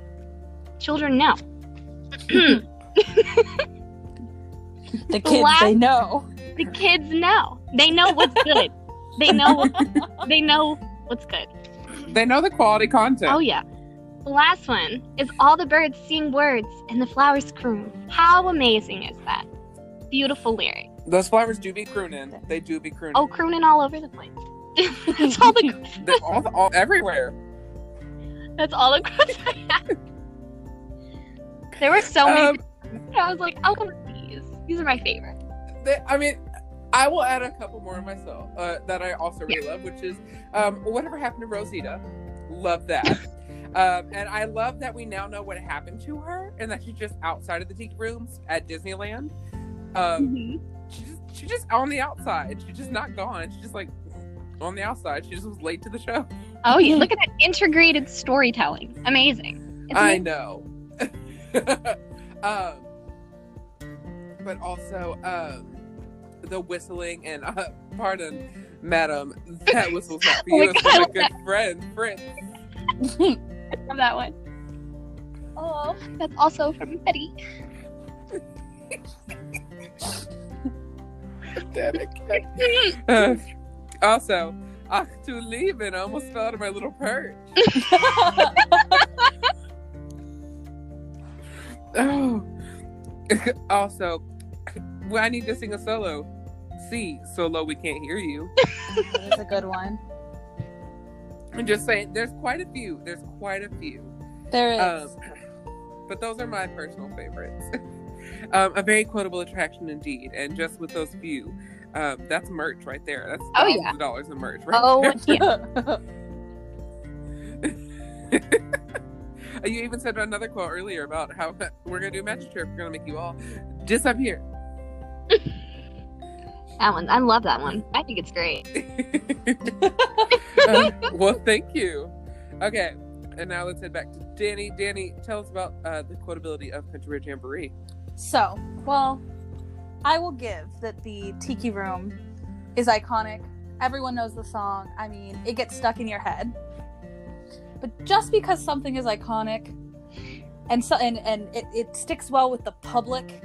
Children know. the kids last- they know the kids know. They know what's good. they know they know what's good. They know the quality content. Oh yeah. The last one is all the birds sing words and the flowers croon. How amazing is that? Beautiful lyric. Those flowers do be crooning. They do be crooning. Oh, crooning all over the place. that's all the They're all, all everywhere. that's all the quotes I have. There were so many. Um, I was like, I'll come with these. These are my favorite. they, I mean, I will add a couple more myself uh, that I also really love, which is um, whatever happened to Rosita. Love that. um, and I love that we now know what happened to her and that she's just outside of the tiki rooms at Disneyland. Um, she's just, she's just on the outside. She's just not gone. She's just like on the outside. She just was late to the show. Oh yeah, look at that integrated storytelling. Amazing. It's I amazing. know. um, but also um, the whistling and uh, pardon, madam, that whistle's not for Oh my you. God, I my love good friend, Fritz. I love that one. Oh, that's also from Betty. Damn it. Uh, also, ach du Lieben, I almost fell out of my little perch. Oh. also, when I need to sing a solo, C, solo, we can't hear you. That is a good one. I'm just saying, there's quite a few. There's quite a few. There is. Um, but those are my personal favorites. um, a very quotable attraction indeed, and just with those few, um, that's merch right there. That's Oh, yeah. of dollars in merch. Right Oh, there. yeah. you even said another quote earlier about how we're gonna do a magic trick. We're gonna make you all disappear. That one. I love that one. I think it's great. Uh, well, thank you. Okay, and now let's head back to Danny. Danny, tell us about uh, the quotability of Country Bear Jamboree. So, well, I will give that the Tiki Room is iconic. Everyone knows the song. I mean, it gets stuck in your head. But just because something is iconic and so and, and it, it sticks well with the public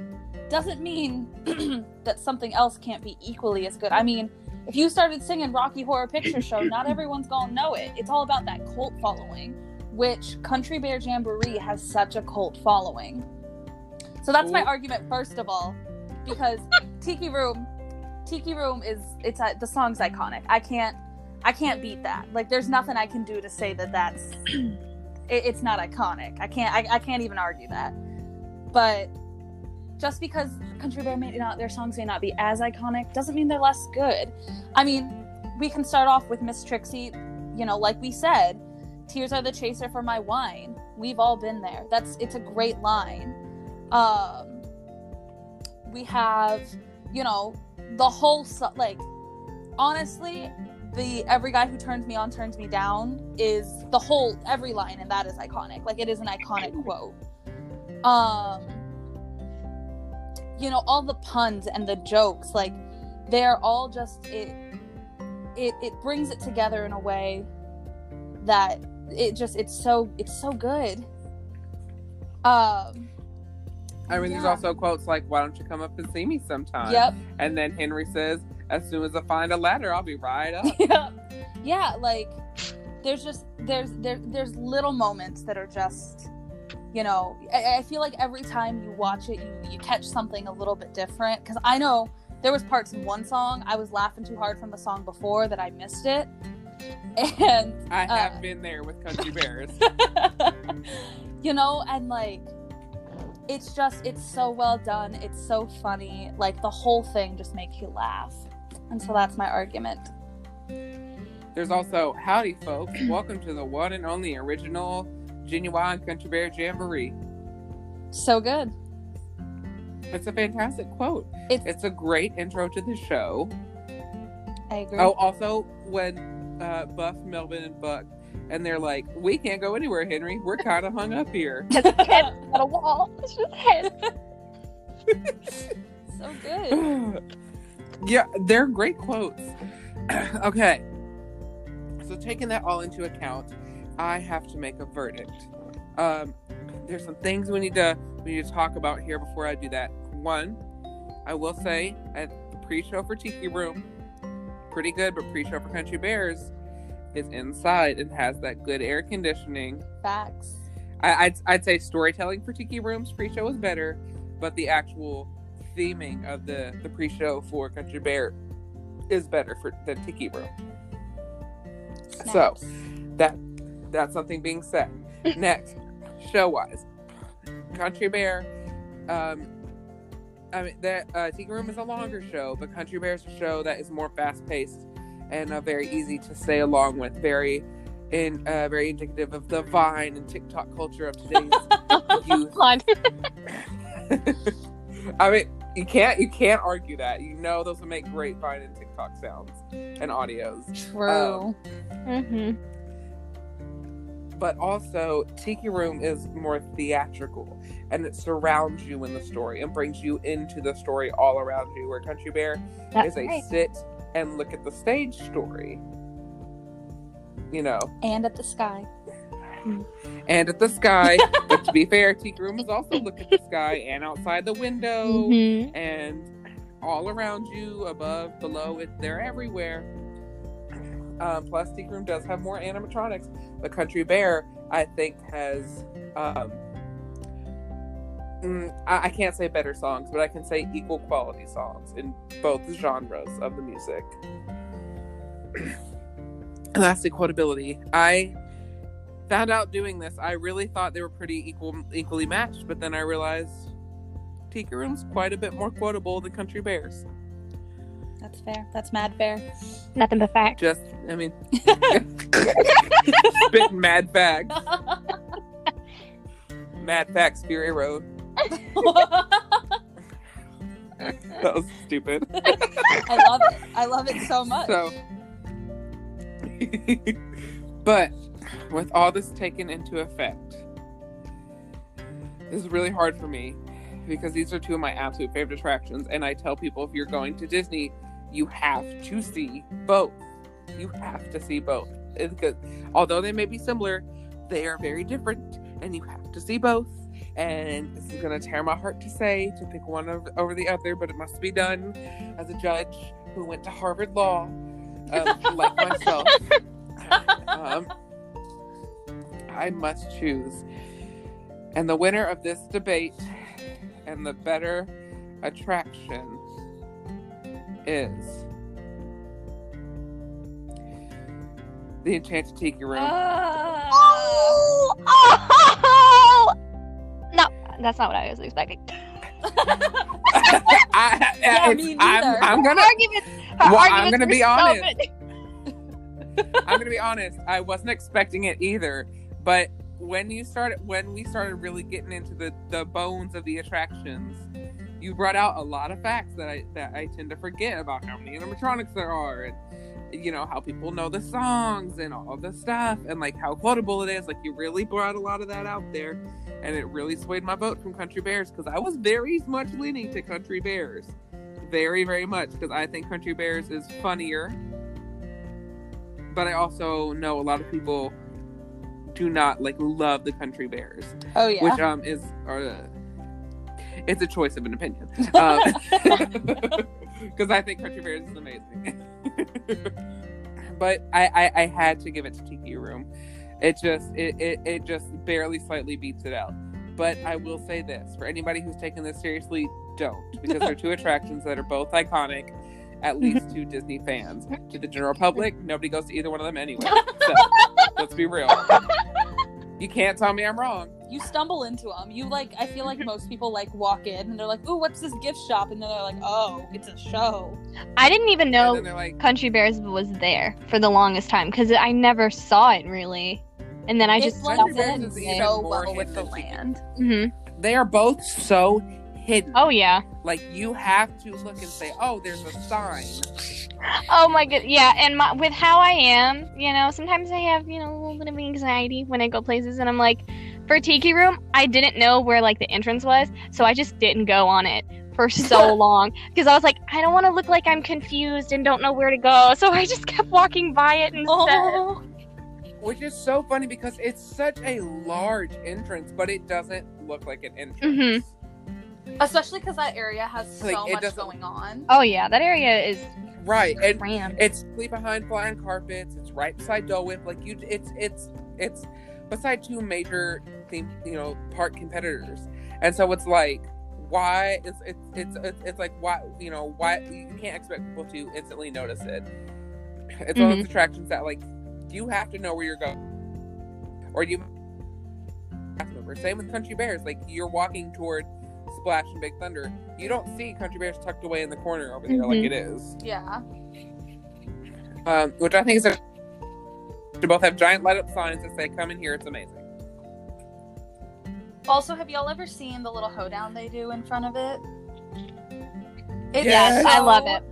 doesn't mean that something else can't be equally as good. I mean, if you started singing Rocky Horror Picture Show, not everyone's gonna know it. It's all about that cult following, which Country Bear Jamboree has such a cult following. So that's my argument first of all, because Tiki Room, Tiki Room is it's a, the song's iconic. I can't I can't beat that. Like there's nothing I can do to say that that's it, it's not iconic. I can't I, I can't even argue that. But just because Country Bear may not their songs may not be as iconic doesn't mean they're less good. I mean, we can start off with Miss Trixie, you know, like we said, tears are the chaser for my wine. We've all been there. That's it's a great line. Um we have, you know, the whole so- like honestly, the every guy who turns me on turns me down is the whole every line and that is iconic. Like it is an iconic quote. Um you know, all the puns and the jokes like they're all just it it it brings it together in a way that it just it's so it's so good. Um I mean, there's also quotes like, "Why don't you come up and see me sometime?" yep. And then Henry says, "As soon as I find a ladder, I'll be right up." yeah yeah like there's just there's there, there's little moments that are just you know I, I feel like every time you watch it you, you catch something a little bit different because i know there was parts in one song i was laughing too hard from the song before that i missed it and I have Uh. been there with Country Bears. you know and like it's just it's so well done it's so funny like the whole thing just makes you laugh and so that's my argument There's also howdy, folks. Welcome to the one and only original, genuine Country Bear Jamboree. so good It's a fantastic quote. it's, It's a great intro to the show. i agree Oh, also when uh, Buff, Melvin, and Buck, and they're like, "We can't go anywhere, Henry. We're kind of hung up here." head on a wall. It's just head. so good. yeah, they're great quotes. okay, so taking that all into account, I have to make a verdict. Um, there's some things we need to we need to talk about here before I do that. One, I will say at the pre-show for Tiki Room, pretty good, but pre-show for Country Bears is inside and has that good air conditioning. Facts. I, I'd, I'd say storytelling for Tiki Rooms pre-show is better, but the actual theming of the, the pre-show for Country Bear is better for than Tiki Room. So that that's something being said. Next, show wise, Country Bear. Um, I mean that uh, Room is a longer show, but Country Bear is a show that is more fast paced and uh, very easy to stay along with. Very in uh, very indicative of the Vine and TikTok culture of today's youth. I mean, you can't you can't argue that. You know those would make great Vine and TikTok sounds and audios. True. hmm But also, Tiki Room is more theatrical and it surrounds you in the story and brings you into the story all around you. Where Country Bear That's is a right. sit and look at the stage story. You know, and at the sky. and at the sky. but to be fair, Tiki Room is also look at the sky and outside the window. Mhm. and all around you, above, below, it, they're everywhere. Um, plus, Tiki Room does have more animatronics, but Country Bear, I think, has um, mm, I, I can't say better songs, but I can say equal quality songs in both genres of the music. the quotability. I found out doing this. I really thought they were pretty equal, equally matched, but then I realized Tiki Room's quite a bit more quotable than Country Bears. That's fair. That's mad fair. Nothing but fact. Just, I mean, spitting mad facts. Mad Facts Fury Road. That was stupid. I love it. I love it so much. So, but with all this taken into effect, this is really hard for me because these are two of my absolute favorite attractions. And I tell people if you're going to Disney, you have to see both. You have to see both. Because although they may be similar, they are very different, and you have to see both. And this is going to tear my heart to say to pick one over, over the other, but it must be done as a judge who went to Harvard Law, um, like myself. Um, I must choose. And the winner of this debate and the better attraction is the Enchanted Tiki Room. Ah. Oh, oh, no, that's not what I was expecting. I, Yeah, it's- me I'm, neither. I'm gonna arguments. her Well, I'm gonna be so honest. I'm gonna be honest. I wasn't expecting it either, but when you started, when we started really getting into the the bones of the attractions, you brought out a lot of facts that I that I tend to forget about how many animatronics there are, and you know how people know the songs and all the stuff, and like how quotable it is. Like you really brought a lot of that out there, and it really swayed my vote from Country Bears because I was very much leaning to Country Bears, very very much because I think Country Bears is funnier but I also know a lot of people do not like love the country bears, Oh yeah. which um is uh, it's a choice of an opinion. Um, because I think country bears is amazing, but I, I I had to give it to Tiki Room. It just it, it it just barely slightly beats it out. But I will say this for anybody who's taking this seriously, don't because they're two attractions that are both iconic, at mm-hmm. least to Disney fans. To the general public, nobody goes to either one of them anyway. So let's be real. You can't tell me I'm wrong. You stumble into them. You like. I feel like most people like walk in and they're like, "Ooh, what's this gift shop?" And then they're like, "Oh, it's a show." I didn't even know like, Country Bears was there for the longest time because I never saw it really, and then I just Country blends Bears in is even so more well with the than Tiki. land. hmm they are both so hidden. Oh yeah. Like you have to look and say, "Oh, there's a sign." Oh my god. Yeah, and my, with how I am, you know, sometimes I have you know a little bit of anxiety when I go places, and I'm like, for Tiki Room, I didn't know where like the entrance was, so I just didn't go on it for so long because I was like, I don't want to look like I'm confused and don't know where to go, so I just kept walking by it instead. Oh, Which is so funny because it's such a large entrance, but it doesn't look like an entrance. Mhm. especially because that area has so Like, it much going on. Oh yeah, that area is Right, and it's right behind flying carpets. It's right beside Dole Whip. Like you, it's it's it's beside two major theme, you know, park competitors, and so it's like, why? It's it's it's it's, it's like why you know why you can't expect people to instantly notice it. It's one of those attractions that like you have to know where you're going, or you. Same with Country Bears. Like you're walking toward Splash and Big Thunder, you don't see Country Bears tucked away in the corner over there like Mhm. it is Yeah. um, which I think is a. To both have giant light up signs that say "Come in here, it's amazing." Also, have y'all ever seen the little hoedown they do in front of it? It's Yes. I love it.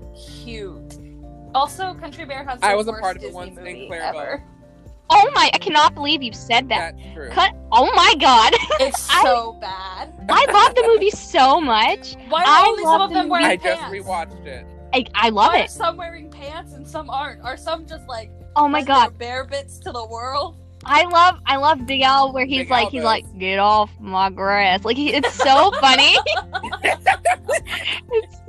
Cute. Also, Country Bear has the I was a worst part of it Disney once in movie ever. Oh my! I cannot believe you said that. That's true. Cut. Oh my god! It's I- so bad. I love the movie so much. Why are I only some of them movie. wearing I just pants? rewatched it. I, I love Why are it. some wearing pants and some aren't? Are some just like Oh my god! their bare bits to the world? I love I love Big Al where he's Big like Al he's does. like get off my grass. Like he, it's so funny. it's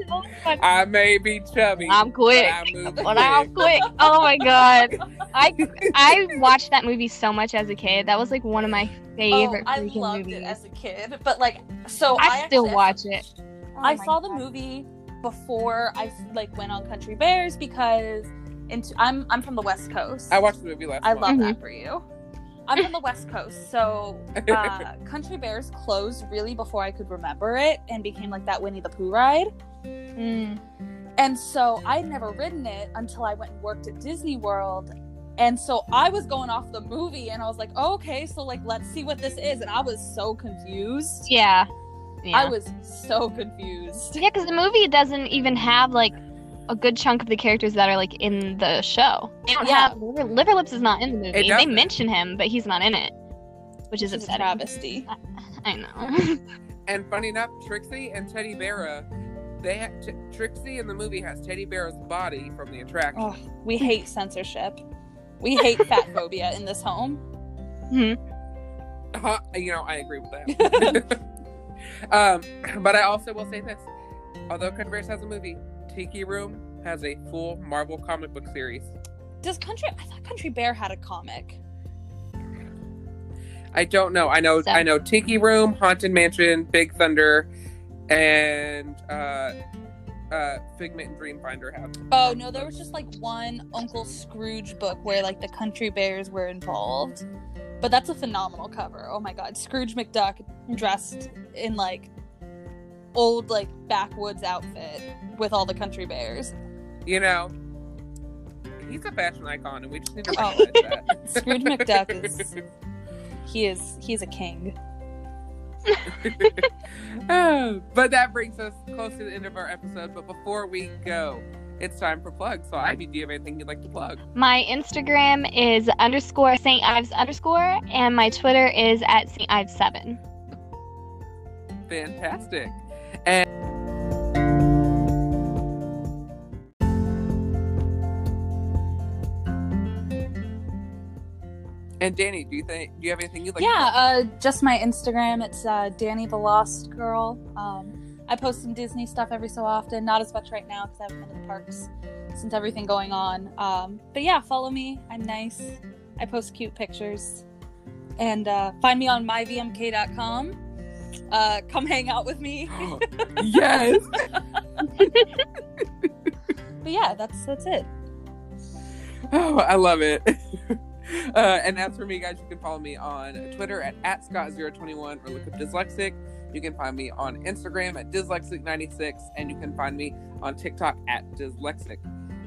I may be chubby. I'm quick. But I move But I'm quick. Oh my god. I I watched that movie so much as a kid. That was like one of my Oh, favorite I loved movies. it as a kid, but like, so I, I still actually- watch it. Oh I my saw the movie before I like went on Country Bears because into, I'm I'm from the West Coast. I watched the movie last I month. love Mhm. that for you. I'm from the West Coast, so uh, Country Bears closed really before I could remember it and became like that Winnie the Pooh ride. Mm. And so I'd never ridden it until I went and worked at Disney World. And so I was going off the movie and I was like, oh, okay, so like let's see what this is. And I was so confused. Yeah. Yeah. I was so confused. Yeah, because the movie doesn't even have like a good chunk of the characters that are like in the show. They don't Yeah. have Liver, Liverlips is not in the movie. They mention him, but he's not in it, which is Which a upsetting. travesty. I know. And funny enough, Trixie and Teddy Bear, they ha- T- Trixie in the movie has Teddy Bear's body from the attraction. Oh, we hate censorship. We hate fat phobia in this home. Huh, you know, I agree with that. um, but I also will say this: although Converse has a movie, Tiki Room has a full Marvel comic book series. Does Country? I thought Country Bear had a comic. I don't know. I know. So- I know. Tiki Room, Haunted Mansion, Big Thunder, and uh, uh, Figment and Dreamfinder have. Oh no, there was just like one Uncle Scrooge book where like the Country Bears were involved. But that's a phenomenal cover. Oh my god, Scrooge McDuck dressed in like old like backwoods outfit with all the Country Bears. You know, he's a fashion icon, and we just need to Oh. recognize that. Scrooge McDuck is he is he's a king. Oh, but that brings us close to the end of our episode. But before we go, it's time for plugs. So, Ivy, do you have anything you'd like to plug? my Instagram is underscore St. Ives underscore, and my Twitter is at St. Ives seven. Fantastic. And And Danny, do you think do you have anything you'd like? yeah, uh, just my Instagram. It's uh, Danny the Lost Girl. Um, I post some Disney stuff every so often. Not as much right now because I haven't been to the parks since everything going on. Um, but yeah, follow me. I'm nice. I post cute pictures. And uh, find me on myvmk.com. Uh, come hang out with me. yes. But yeah, that's that's it. Oh, I love it. Uh, and as for me, guys, you can follow me on Twitter at, at Scott021 or look up Dyslexic. You can find me on Instagram at Dyslexic96, and you can find me on TikTok at Dyslexic.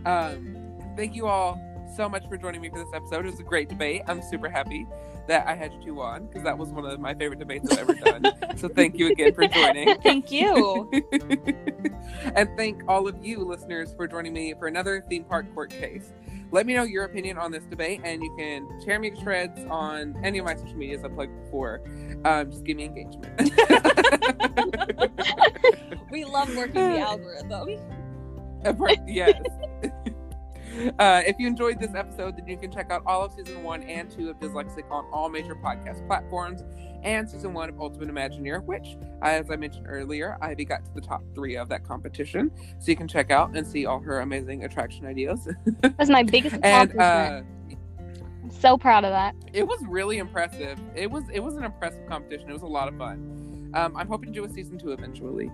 Um, thank you all so much for joining me for this episode. It was a great debate. I'm super happy that I had you on because that was one of my favorite debates I've ever done. so thank you again for joining. Thank you. and thank all of you listeners for joining me for another theme park court case. Let me know your opinion on this debate, and you can tear me to shreds on any of my social medias I plugged before. Um, just give me engagement. we love working the algorithm. Yes. Uh, if you enjoyed this episode, then you can check out all of season one and two of Dyslexic on all major podcast platforms, and season one of Ultimate Imagineer, which, as I mentioned earlier, Ivy got to the top three of that competition. So you can check out and see all her amazing attraction ideas. That's my biggest and accomplishment. uh, I'm so proud of that. it was really impressive. It was it was an impressive competition. It was a lot of fun. Um, I'm hoping to do a season two eventually.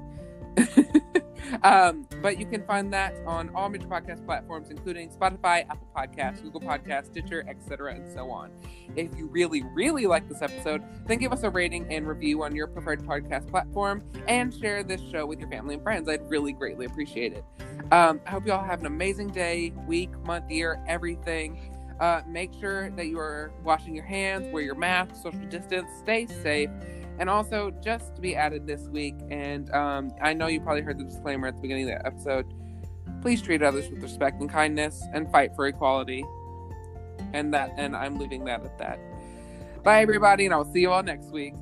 um, but you can find that on all major podcast platforms, including Spotify, Apple Podcasts, Google Podcasts, Stitcher, etc., and so on. If you really, really like this episode, then give us a rating and review on your preferred podcast platform, and share this show with your family and friends. I'd really greatly appreciate it. Um, I hope you all have an amazing day, week, month, year, everything. Uh, make sure that you are washing your hands, wear your mask, social distance, stay safe. And also, just to be added this week, and um, I know you probably heard the disclaimer at the beginning of the episode please treat others with respect and kindness and fight for equality. And that, and I'm leaving that at that. Bye, everybody, and I'll see you all next week.